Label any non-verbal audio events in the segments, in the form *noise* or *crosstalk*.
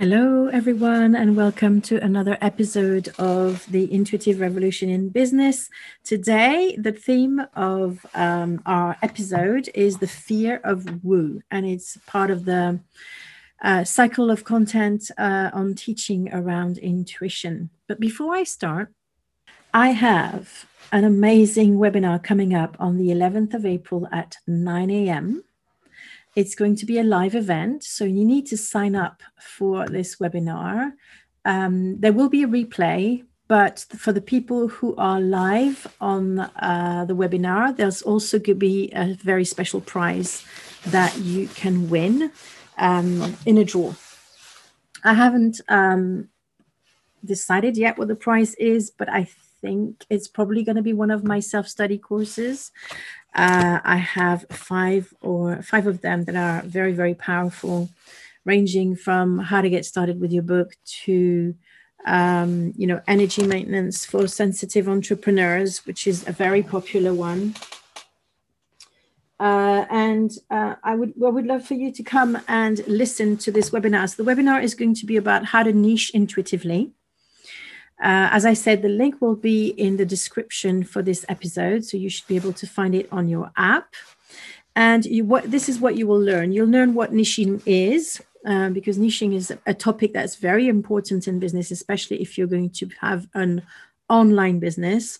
Hello, everyone, and welcome to another episode of the Intuitive Revolution in Business. Today, the theme of um, our episode is the fear of woo, and it's part of the uh, cycle of content uh, on teaching around intuition. But before I start, I have an amazing webinar coming up on the 11th of April at 9 a.m. It's going to be a live event, so you need to sign up for this webinar. Um, there will be a replay, but for the people who are live on uh, the webinar, there's also going to be a very special prize that you can win um, in a draw. I haven't um, decided yet what the price is, but I think it's probably going to be one of my self study courses. Uh, I have five or five of them that are very, very powerful, ranging from how to get started with your book to um, you know, energy maintenance for sensitive entrepreneurs, which is a very popular one. Uh, and uh, I would I would love for you to come and listen to this webinar. So the webinar is going to be about how to niche intuitively. Uh, as I said, the link will be in the description for this episode, so you should be able to find it on your app. And you, what this is what you will learn. You'll learn what niching is, uh, because niching is a topic that's very important in business, especially if you're going to have an online business.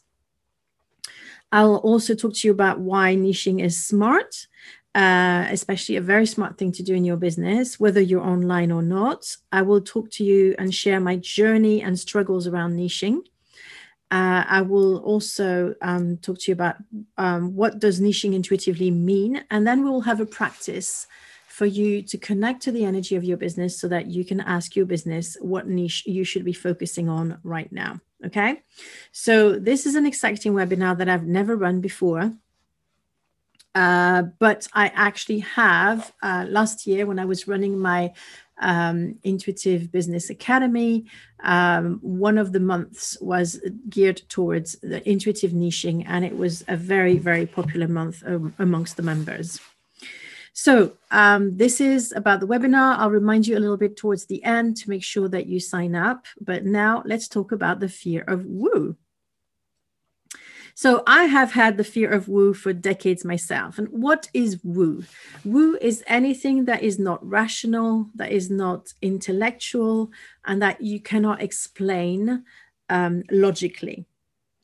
I'll also talk to you about why niching is smart uh, especially a very smart thing to do in your business, whether you're online or not. I will talk to you and share my journey and struggles around niching. Uh, I will also um, talk to you about um, what does niching intuitively mean, and then we'll have a practice for you to connect to the energy of your business so that you can ask your business what niche you should be focusing on right now. Okay, so this is an exciting webinar that I've never run before. Uh, but I actually have uh, last year when I was running my um, Intuitive Business Academy, um, one of the months was geared towards the intuitive niching, and it was a very, very popular month um, amongst the members. So, um, this is about the webinar. I'll remind you a little bit towards the end to make sure that you sign up. But now let's talk about the fear of woo. So I have had the fear of woo for decades myself. And what is woo? Woo is anything that is not rational, that is not intellectual, and that you cannot explain um, logically,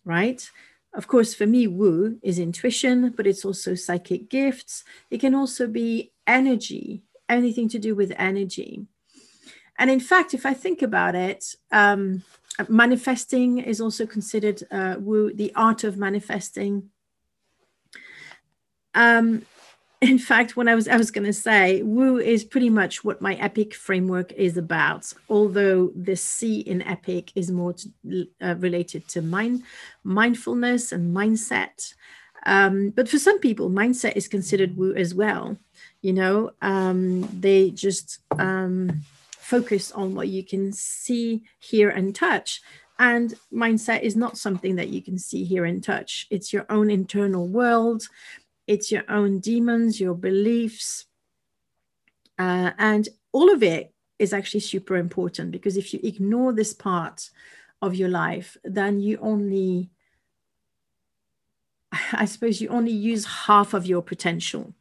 right? Of course, for me, woo is intuition, but it's also psychic gifts. It can also be energy, anything to do with energy. And in fact, if I think about it, um, manifesting is also considered uh, woo, the art of manifesting. Um, in fact, when I was I was going to say woo is pretty much what my epic framework is about. Although the C in epic is more to, uh, related to mind mindfulness and mindset. Um, but for some people, mindset is considered woo as well. You know, um, they just um, focus on what you can see, hear, and touch. And mindset is not something that you can see, hear, and touch. It's your own internal world, it's your own demons, your beliefs. Uh, and all of it is actually super important because if you ignore this part of your life, then you only, *laughs* I suppose, you only use half of your potential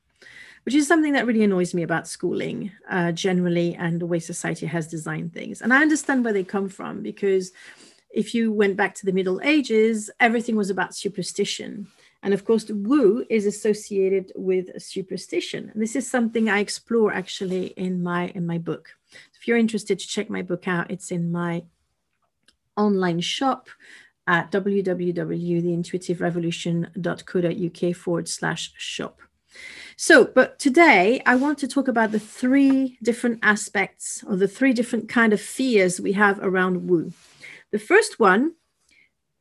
which is something that really annoys me about schooling uh, generally and the way society has designed things. And I understand where they come from because if you went back to the Middle Ages, everything was about superstition. And of course, the woo is associated with superstition. And this is something I explore actually in my in my book. If you're interested to check my book out, it's in my online shop at www.theintuitiverevolution.co.uk forward slash shop. So, but today I want to talk about the three different aspects or the three different kind of fears we have around woo. The first one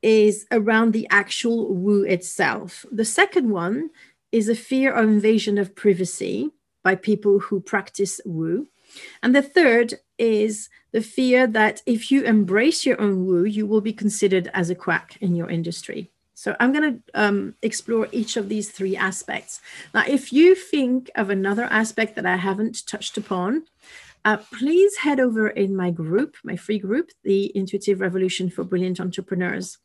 is around the actual woo itself. The second one is a fear of invasion of privacy by people who practice woo. And the third is the fear that if you embrace your own woo, you will be considered as a quack in your industry. So I'm going to um, explore each of these three aspects. Now, if you think of another aspect that I haven't touched upon, uh, please head over in my group, my free group, the Intuitive Revolution for Brilliant Entrepreneurs.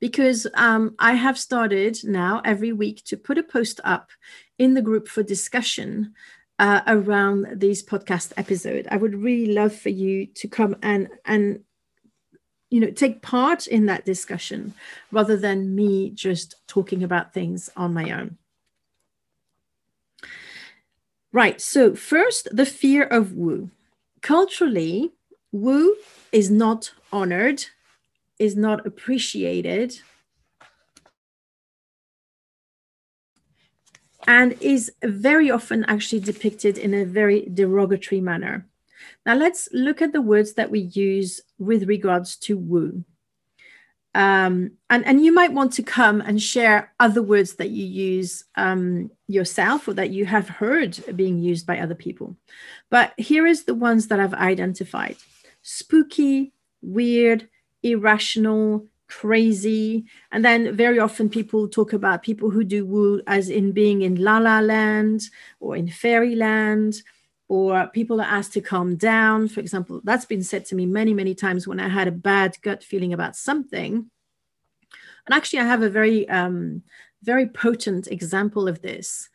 Because um, I have started now every week to put a post up in the group for discussion uh, around these podcast episode. I would really love for you to come and and you know take part in that discussion rather than me just talking about things on my own. Right. So first, the fear of woo. Culturally, woo is not honored, is not appreciated, and is very often actually depicted in a very derogatory manner. Now let's look at the words that we use with regards to woo. Um, and, and you might want to come and share other words that you use um, yourself or that you have heard being used by other people. But here is the ones that I've identified spooky, weird, irrational, crazy. And then very often people talk about people who do woo as in being in la la land or in fairyland or people are asked to calm down. For example, that's been said to me many, many times when I had a bad gut feeling about something. And actually, I have a very, um, very potent example of this.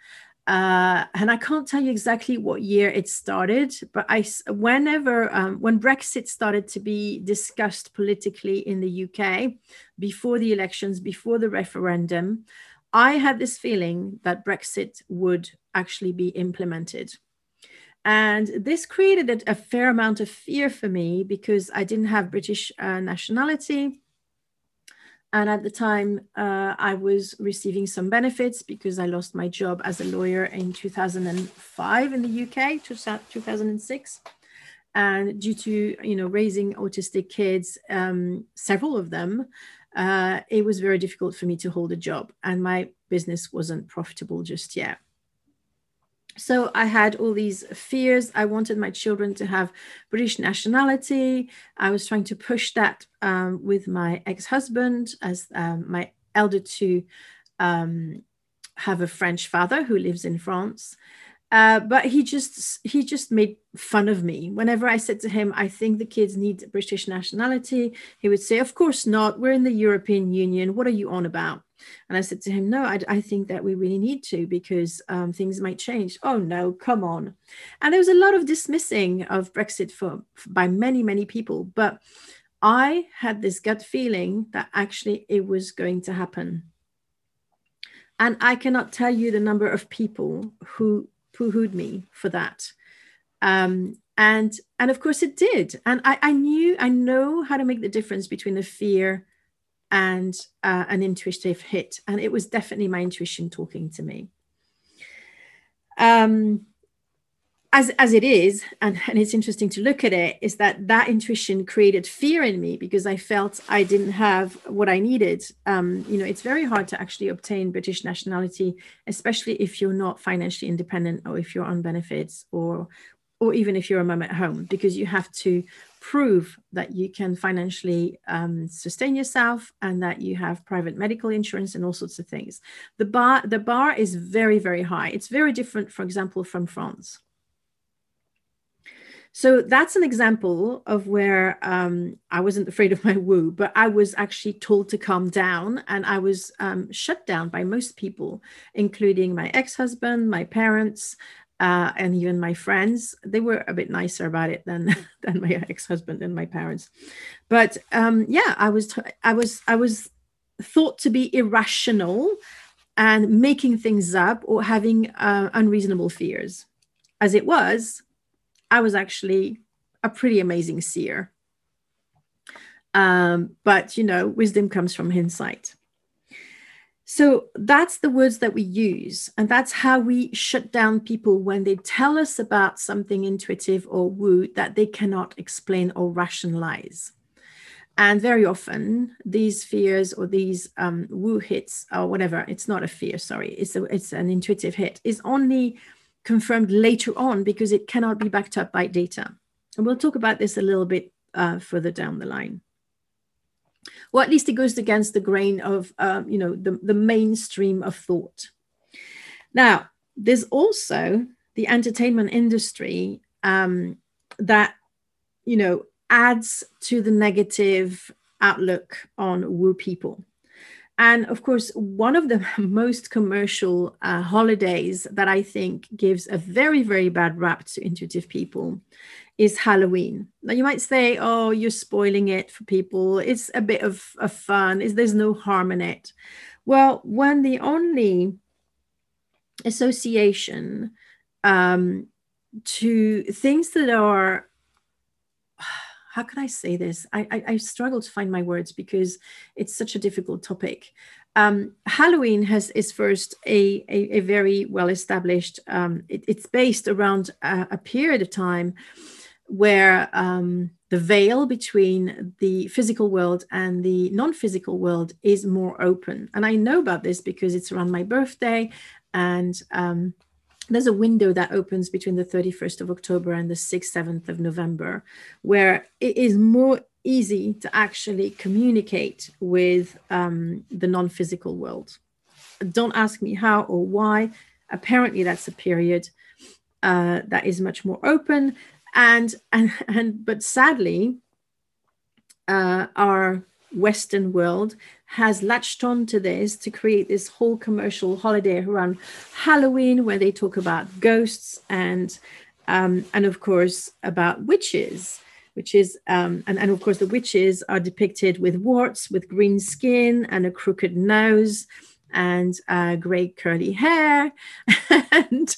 Uh, and I can't tell you exactly what year it started, but I, whenever, um, when Brexit started to be discussed politically in the UK, before the elections, before the referendum, I had this feeling that Brexit would actually be implemented. And this created a, fair amount of fear for me because I didn't have British uh, nationality. And at the time, uh, I was receiving some benefits because I lost my job as a lawyer in 2005 in the UK, 2006. And due to you know raising autistic kids, um, several of them, uh, it was very difficult for me to hold a job, and my business wasn't profitable just yet so I had all these fears. I wanted my children to have British nationality. I was trying to push that um, with my ex-husband, as um, my elder two um, have a French father who lives in France. Uh, but he just he just made fun of me whenever I said to him, "I think the kids need British nationality." He would say, "Of course not. We're in the European Union. What are you on about?" And I said to him, No, I, I think that we really need to because um, things might change. Oh, no, come on. And there was a lot of dismissing of Brexit for, by many, many people. But I had this gut feeling that actually it was going to happen. And I cannot tell you the number of people who poo hooed me for that. Um, and and of course it did and I, I knew i know how to make the difference between the fear and uh, an intuitive hit. And it was definitely my intuition talking to me. Um, as, as it is, and, and it's interesting to look at it, is that that intuition created fear in me because I felt I didn't have what I needed. Um, you know, it's very hard to actually obtain British nationality, especially if you're not financially independent or if you're on benefits or or even if you're a mum at home, because you have to prove that you can financially um, sustain yourself and that you have private medical insurance and all sorts of things. The bar, the bar is very, very high. It's very different, for example, from France. So that's an example of where um, I wasn't afraid of my woo, but I was actually told to calm down and I was um, shut down by most people, including my ex husband, my parents, uh, and even my friends. They were a bit nicer about it than *laughs* than my ex-husband and my parents. But um, yeah i was t- i was i was thought to be irrational and making things up or having uh, unreasonable fears. As it was i was actually a pretty amazing seer Um, but you know, wisdom comes from hindsight. So that's the words that we use, and that's how we shut down people when they tell us about something intuitive or woo that they cannot explain or rationalize. And very often, these fears or these um, woo hits or whatever, it's not a fear, sorry, it's, a, it's an intuitive hit, is only confirmed later on because it cannot be backed up by data. And we'll talk about this a little bit uh, further down the line. Or at least it goes against the grain of um, you know the, the mainstream of thought. Now there's also the entertainment industry um, that you know adds to the negative outlook on woo people and of course one of the *laughs* most commercial uh, holidays that i think gives a very very bad rap to intuitive people is Halloween. Now you might say, "Oh, you're spoiling it for people. It's a bit of, of fun. Is there's no harm in it?" Well, when the only association um, to things that are how can I say this? I, I, I, struggle to find my words because it's such a difficult topic. Um, Halloween has is first a, a, a very well established. Um, it, it's based around a, a, period of time where um, the veil between the physical world and the non-physical world is more open. And I know about this because it's around my birthday, and um, there's a window that opens between the 31st of October and the 6th, 7th of November, where it is more easy to actually communicate with um, the non-physical world. Don't ask me how or why. Apparently, that's a period uh, that is much more open and and and but sadly uh, our western world has latched on to this to create this whole commercial holiday around halloween where they talk about ghosts and um, and of course about witches which is um, and, and of course the witches are depicted with warts with green skin and a crooked nose and uh, gray curly hair *laughs* and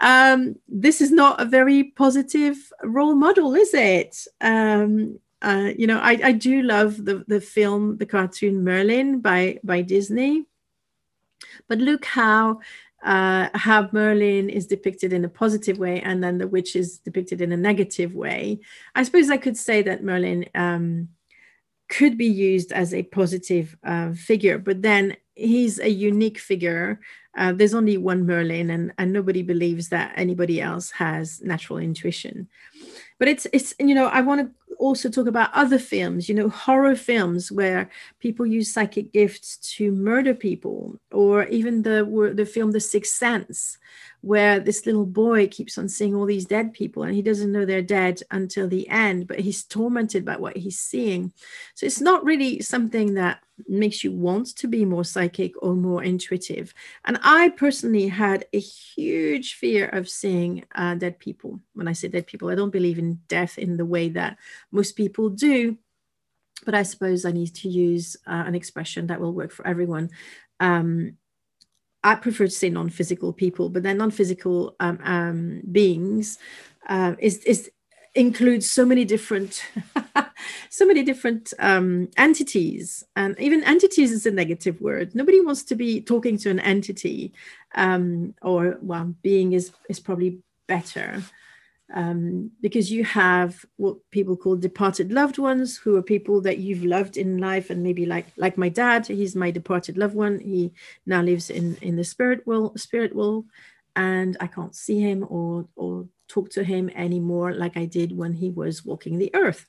um, this is not a very positive role model, is it? Um, uh, you know, I, I do love the, the film, the cartoon Merlin by, by Disney. But look how uh, how Merlin is depicted in a positive way and then the witch is depicted in a negative way. I suppose I could say that Merlin um, could be used as a positive uh, figure, but then he's a unique figure uh, there's only one Merlin, and, and nobody believes that anybody else has natural intuition. But it's it's you know I want to also talk about other films, you know, horror films where people use psychic gifts to murder people, or even the the film The Sixth Sense, where this little boy keeps on seeing all these dead people and he doesn't know they're dead until the end, but he's tormented by what he's seeing. So it's not really something that makes you want to be more psychic or more intuitive. And I personally had a huge fear of seeing uh, dead people. When I say dead people, I don't believe in death in the way that most people do. But I suppose I need to use uh, an expression that will work for everyone. Um, I prefer to say non-physical people, but then non-physical um, um, beings uh, is is includes so many different *laughs* so many different um, entities. And even entities is a negative word. Nobody wants to be talking to an entity um, or well being is is probably better um, because you have what people call departed loved ones who are people that you've loved in life. And maybe like like my dad he's my departed loved one. He now lives in in the spirit world spirit world. And i can't see him or or talk to him anymore like i did when he was walking the earth.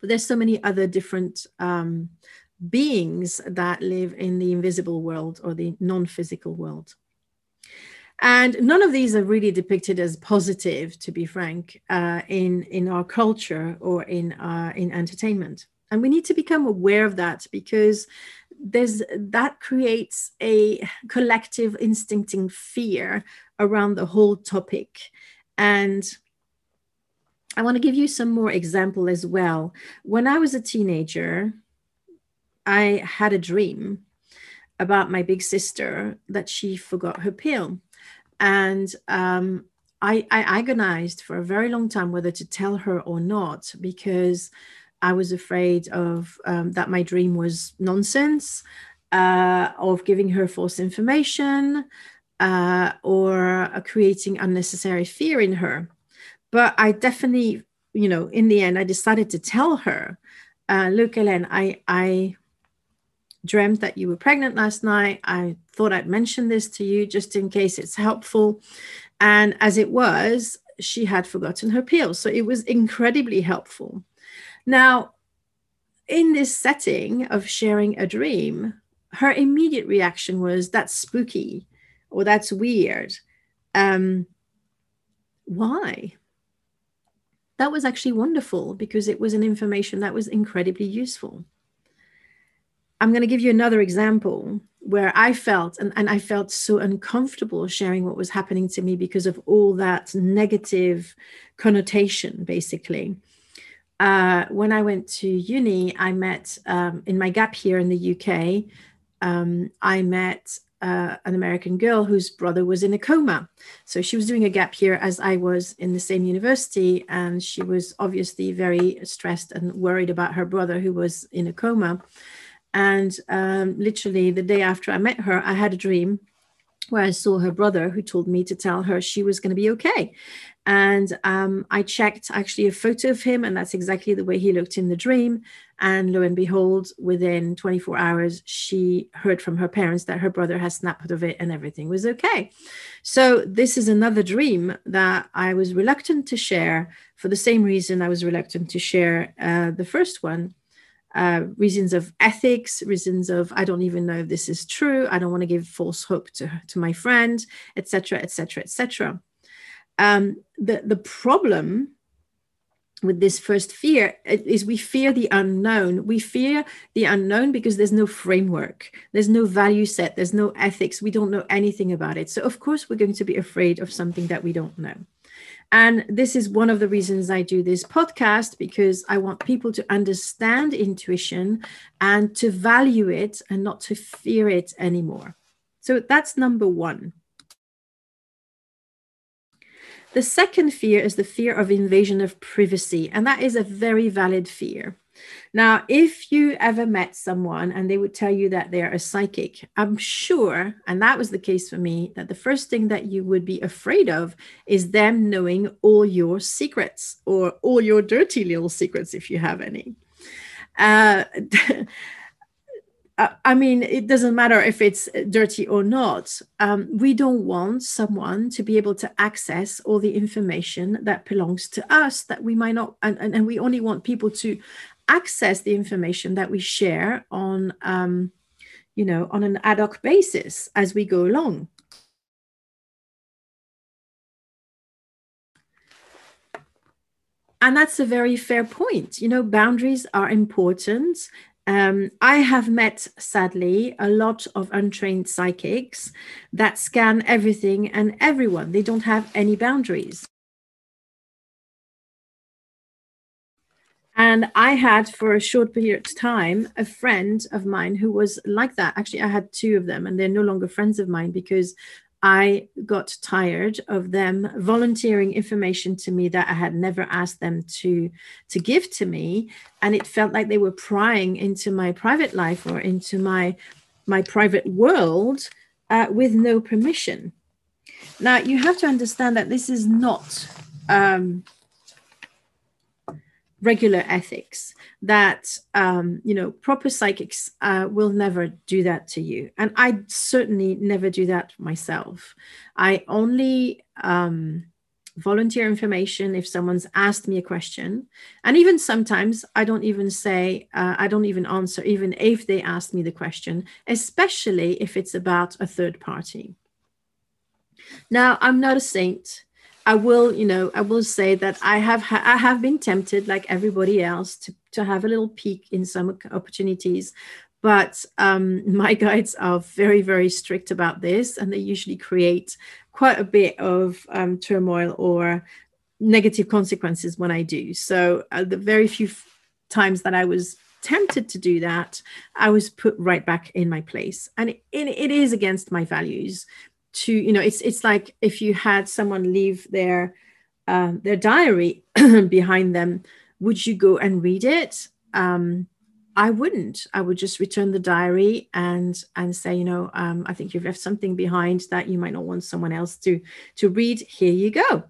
But there's so many other different um, beings that live in the invisible world or the non-physical world. And none of these are really depicted as positive to be frank uh, in in our culture or in uh, in entertainment. And we need to become aware of that because there's that creates a collective instincting fear around the whole topic. And i want to give you some more example as well. When i was a teenager i had a dream about my big sister that she forgot her pill. And um, I, I, agonized for a very long time whether to tell her or not because I was afraid of um, that my dream was nonsense, uh, of giving her false information, uh, or uh, creating unnecessary fear in her. But I definitely, you know, in the end, I decided to tell her, uh, "Look, Ellen, I, I dreamt that you were pregnant last night. I thought I'd mention this to you just in case it's helpful." And as it was, she had forgotten her pills, so it was incredibly helpful. Now, in this setting of sharing a dream, her immediate reaction was, That's spooky or that's weird. Um, why? That was actually wonderful because it was an information that was incredibly useful. I'm going to give you another example where I felt, and, and I felt so uncomfortable sharing what was happening to me because of all that negative connotation, basically uh, when I went to uni, I met um, in my gap here in the UK. Um, I met uh, an American girl whose brother was in a coma. So she was doing a gap year as I was in the same university, and she was obviously very stressed and worried about her brother who was in a coma. And um, literally the day after I met her, I had a dream where I saw her brother who told me to tell her she was going to be okay. And um, I checked actually a photo of him, and that's exactly the way he looked in the dream. And lo and behold, within 24 hours, she heard from her parents that her brother has snapped of it and everything was okay. So, this is another dream that I was reluctant to share for the same reason I was reluctant to share uh, the first one. Uh, reasons of ethics, reasons of I don't even know if this is true. I don't want to give false hope to, to my friend, etc., etc., etc. Um, the, the problem with this first fear is we fear the unknown. We fear the unknown because there's no framework, there's no value set, there's no ethics. We don't know anything about it. So, of course, we're going to be afraid of something that we don't know. And this is one of the reasons I do this podcast because I want people to understand intuition and to value it and not to fear it anymore. So, that's number one. The second fear is the fear of invasion of privacy, and that is a very valid fear. Now, if you ever met someone and they would tell you that they're a psychic, I'm sure, and that was the case for me, that the first thing that you would be afraid of is them knowing all your secrets or all your dirty little secrets, if you have any. Uh, *laughs* I mean, it doesn't matter if it's dirty or not. Um, we don't want someone to be able to access all the information that belongs to us that we might not, and, and, and we only want people to access the information that we share on, um, you know, on an ad hoc basis as we go along. And that's a very fair point. You know, boundaries are important um, I have met, sadly, a lot of untrained psychics that scan everything and everyone. They don't have any boundaries. And I had, for a short period of time, a friend of mine who was like that. Actually, I had two of them, and they're no longer friends of mine because I got tired of them volunteering information to me that I had never asked them to to give to me, and it felt like they were prying into my private life or into my my private world uh, with no permission. Now you have to understand that this is not um, regular ethics that um, you know proper psychics uh, will never do that to you. And i certainly never do that myself. I only um, volunteer information if someone's asked me a question. And even sometimes i don't even say uh, i don't even answer even if they ask me the question especially if it's about a third party. Now i'm not a saint I will, you know, I will say that I have ha- I have been tempted, like everybody else, to to have a little peek in some opportunities, but um, *laughs* my guides are very very strict about this, and they usually create quite a bit of um, turmoil or negative consequences when I do. So uh, the very few f- times that I was tempted to do that, I was put right back in my place, and it, it is against my values to you know it's it's like if you had someone leave their um, their diary *clears throat* behind them would you go and read it? Um, I wouldn't. I would just return the diary and and say, you know, um, I think you've left something behind that you might not want someone else to to read. Here you go.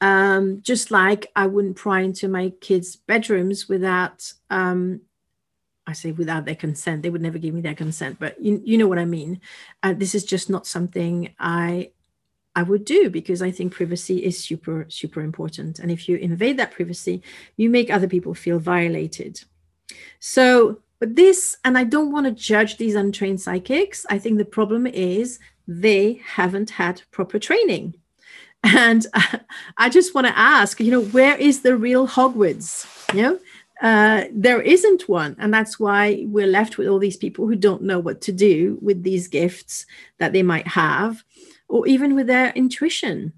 Um, just like I wouldn't pry into my kids' bedrooms without, um, I say without their consent. They would never give me their consent, but you, you know what I mean. Uh, this is just not something I I would do because I think privacy is super, super important. And if you invade that privacy, you make other people feel violated. So, but this, and I don't want to judge these untrained psychics. I think the problem is they haven't had proper training. And *laughs* I just want to ask, you know, where is the real Hogwarts? You know, uh, there isn't one. And that's why we're left with all these people who don't know what to do with these gifts that they might have or even with their intuition.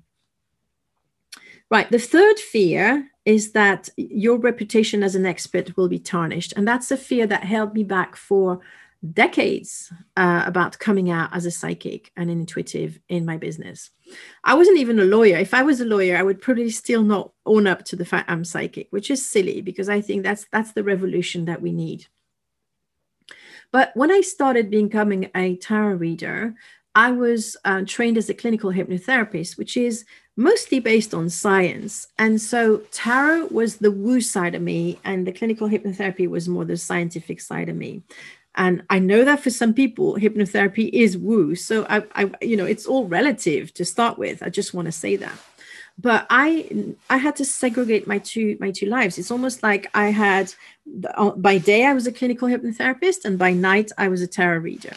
Right. The third fear is that your reputation as an expert will be tarnished. And that's a fear that held me back for decades uh, about coming out as a psychic and intuitive in my business. I wasn't even a lawyer. If I was a lawyer, I would probably still not own up to the fact I'm psychic, which is silly because I think that's that's the revolution that we need. But when I started becoming a tarot reader, I was uh, trained as a clinical hypnotherapist, which is mostly based on science. And so tarot was the woo side of me, and the clinical hypnotherapy was more the scientific side of me. And I know that for some people, hypnotherapy is woo. So I, I you know, it's all relative to start with. I just want to say that. But I, I had to segregate my two my two lives. It's almost like I had, uh, by day I was a clinical hypnotherapist, and by night I was a tarot reader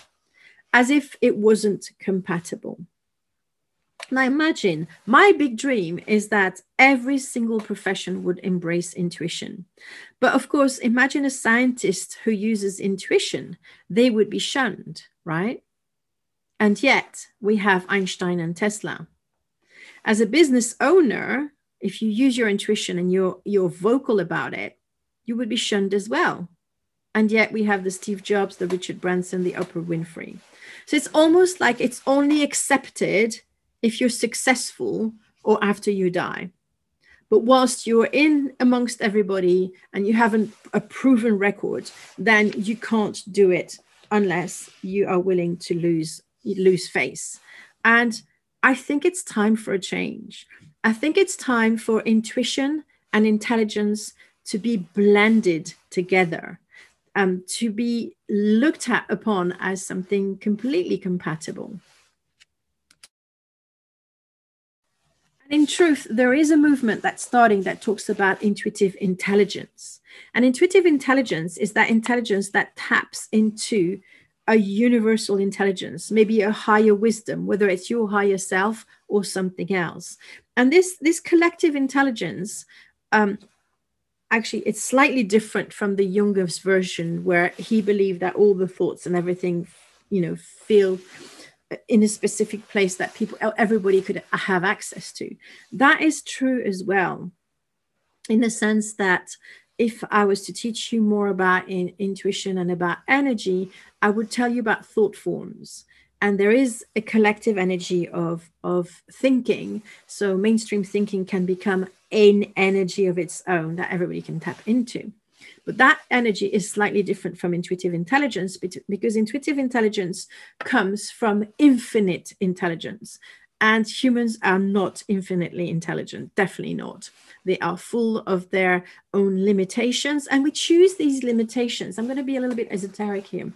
as if it wasn't compatible. Now, imagine my big dream is that every single profession would embrace intuition. But of course, imagine a scientist who uses intuition, they would be shunned, right? And yet, we have Einstein and Tesla. As a business owner, if you use your intuition and you're, you're vocal about it, you would be shunned as well. And yet, we have the Steve Jobs, the Richard Branson, the Oprah Winfrey. So it's almost like it's only accepted if you're successful or after you die. But whilst you're in amongst everybody and you haven't a proven record, then you can't do it unless you are willing to lose lose face. And I think it's time for a change. I think it's time for intuition and intelligence to be blended together um, to be looked at upon as something completely compatible. And in truth, there is a movement that's starting that talks about intuitive intelligence. And intuitive intelligence is that intelligence that taps into a universal intelligence, maybe a higher wisdom, whether it's your higher self or something else. And this, this collective intelligence um, actually it's slightly different from the Jung's version where he believed that all the thoughts and everything, you know, feel in a specific place that people everybody could uh, have access to. That is true as well, in the sense that if I was to teach you more about in, intuition and about energy, I would tell you about thought forms. And there is a collective energy of of thinking. So mainstream thinking can become an energy of its own that everybody can tap into but that energy is slightly different from intuitive intelligence because intuitive intelligence comes from infinite intelligence and humans are not infinitely intelligent definitely not they are full of their own limitations. And we choose these limitations. I'm going to be a little bit esoteric here.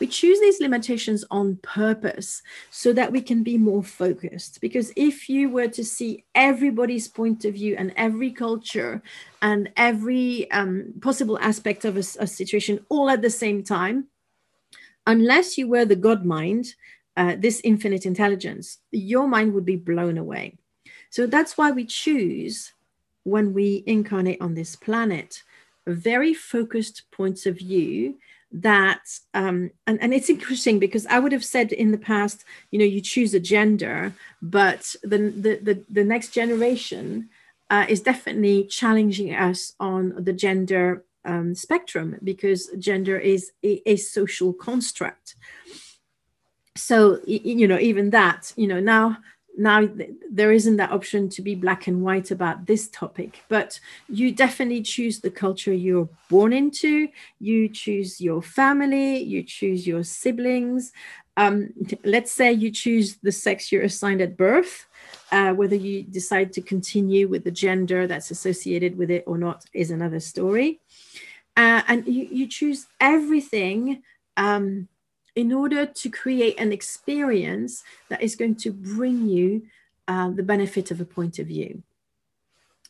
We choose these limitations on purpose so that we can be more focused. Because if you were to see everybody's point of view and every culture and every um, possible aspect of a, a situation all at the same time, unless you were the God mind, uh, this infinite intelligence, your mind would be blown away. So that's why we choose when we incarnate on this planet very focused points of view that um, and, and it's interesting because i would have said in the past you know you choose a gender but the the the, the next generation uh, is definitely challenging us on the gender um, spectrum because gender is a, a social construct. So you know even that you know now now there isn't that option to be black and white about this topic but you definitely choose the culture you're born into. You choose your family you choose your siblings. Um, let's say you choose the sex you're assigned at birth uh, whether you decide to continue with the gender that's associated with it or not is another story. Uh, and you, you choose everything um, in order to create an experience that is going to bring you uh, the benefit of a point of view.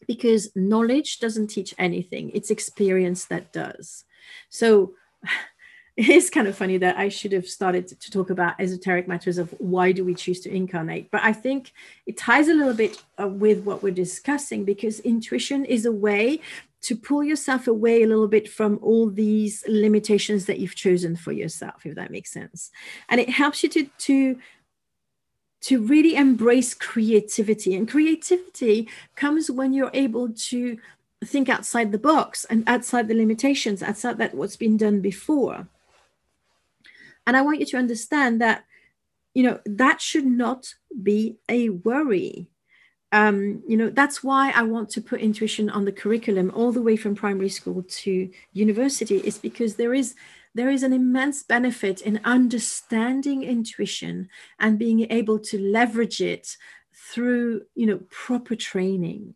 Because knowledge doesn't teach anything, it's experience that does. So *laughs* it is kind of funny that I should have started to talk about esoteric matters of why do we choose to incarnate. But I think it ties a little bit uh, with what we're discussing because intuition is a way to pull yourself away a little bit from all these limitations that you've chosen for yourself if that makes sense. And it helps you to to to really embrace creativity. And creativity comes when you're able to think outside the box and outside the limitations outside that what's been done before. And i want you to understand that you know that should not be a worry um, you know that's why i want to put intuition on the curriculum all the way from primary school to university is because there is there is an immense benefit in understanding intuition and being able to leverage it through you know proper training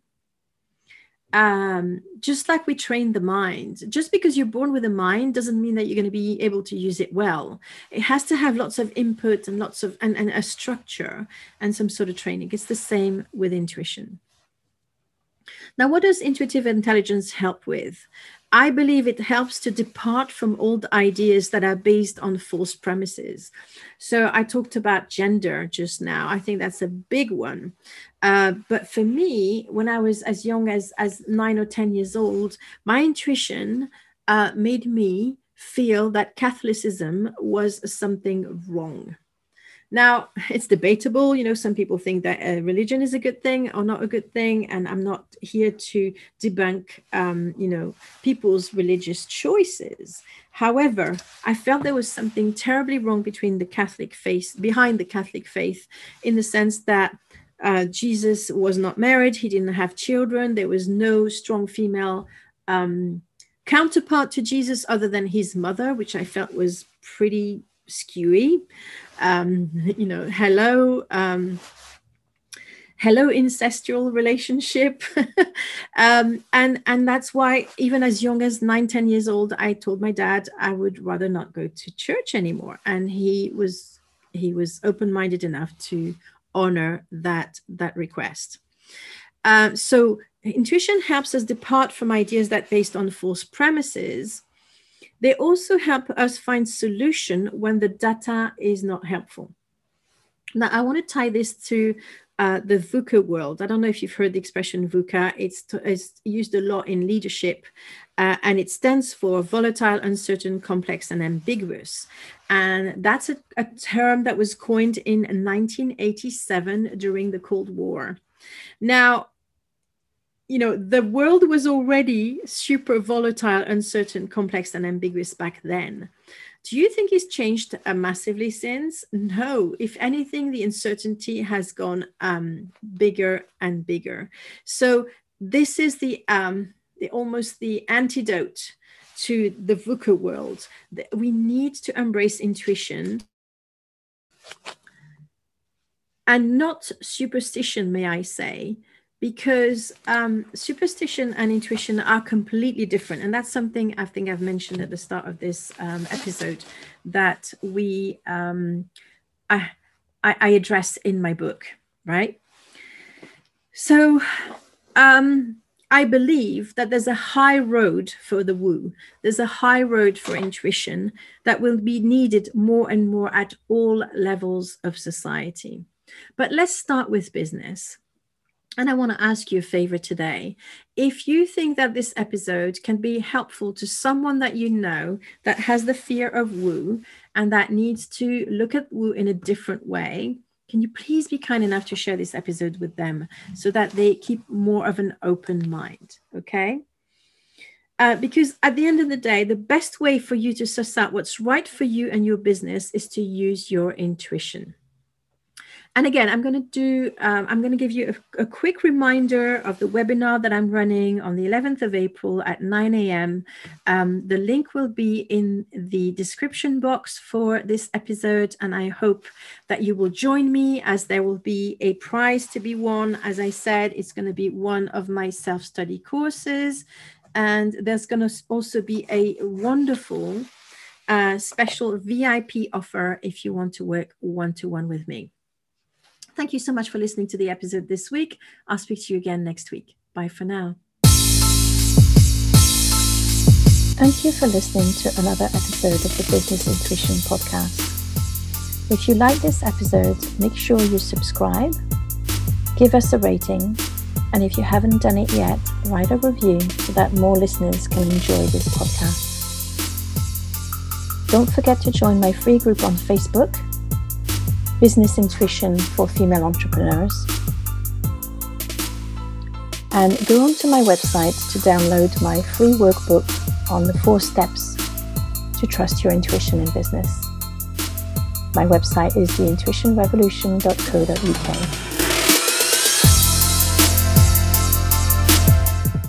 um, just like we train the mind, just because you're born with a mind doesn't mean that you're going to be able to use it well. It has to have lots of input and lots of and, and a structure and some sort of training. It's the same with intuition. Now, what does intuitive intelligence help with? I believe it helps to depart from old ideas that are based on false premises. So I talked about gender just now. I think that's a big one. Uh, but for me, when I was as young as, as nine or 10 years old, my intuition uh, made me feel that Catholicism was something wrong. Now, it's debatable. You know, some people think that uh, religion is a good thing or not a good thing. And I'm not here to debunk, um, you know, people's religious choices. However, I felt there was something terribly wrong between the Catholic faith, behind the Catholic faith, in the sense that uh, Jesus was not married, he didn't have children, there was no strong female um, counterpart to Jesus other than his mother, which I felt was pretty skewy. Um, you know, hello, um, hello, incestual relationship, *laughs* um, and and that's why even as young as nine, ten years old, I told my dad I would rather not go to church anymore, and he was he was open minded enough to honor that that request. Um, so intuition helps us depart from ideas that based on false premises they also help us find solution when the data is not helpful. Now, I want to tie this to uh, the VUCA world. I don't know if you've heard the expression VUCA. It's, it's used a lot in leadership, uh, and it stands for volatile, uncertain, complex, and ambiguous. And that's a, a term that was coined in 1987 during the Cold War. Now, you know, the world was already super volatile, uncertain, complex, and ambiguous back then. Do you think it's changed uh, massively since? No. If anything, the uncertainty has gone um, bigger and bigger. So this is the, um, the almost the antidote to the VUCA world. We need to embrace intuition and not superstition, may I say, because um, superstition and intuition are completely different. And that's something I think I've mentioned at the start of this um, episode that we, um, I, I, address in my book, right? So um, I believe that there's a high road for the woo. There's a high road for intuition that will be needed more and more at all levels of society. But let's start with business and I want to ask you a favor today. If you think that this episode can be helpful to someone that you know that has the fear of woo and that needs to look at woo in a different way, can you please be kind enough to share this episode with them so that they keep more of an open mind? Okay. Uh, because at the end of the day, the best way for you to suss out what's right for you and your business is to use your intuition. And again, I'm going to do, um, I'm going to give you a, a, quick reminder of the webinar that I'm running on the 11th of April at 9 a.m. Um, the link will be in the description box for this episode. And I hope that you will join me as there will be a prize to be won. As I said, it's going to be one of my self study courses. And there's going to also be a wonderful uh, special VIP offer if you want to work one to one with me. Thank you so much for listening to the episode this week. I'll speak to you again next week. Bye for now. Thank you for listening to another episode of the Business Intuition Podcast. If you like this episode, make sure you subscribe, give us a rating, and if you haven't done it yet, write a review so that more listeners can enjoy this podcast. Don't forget to join my free group on Facebook Business Intuition for Female Entrepreneurs. And go onto my website to download my free workbook on the four steps to trust your intuition in business. My website is theintuitionrevolution.co.uk.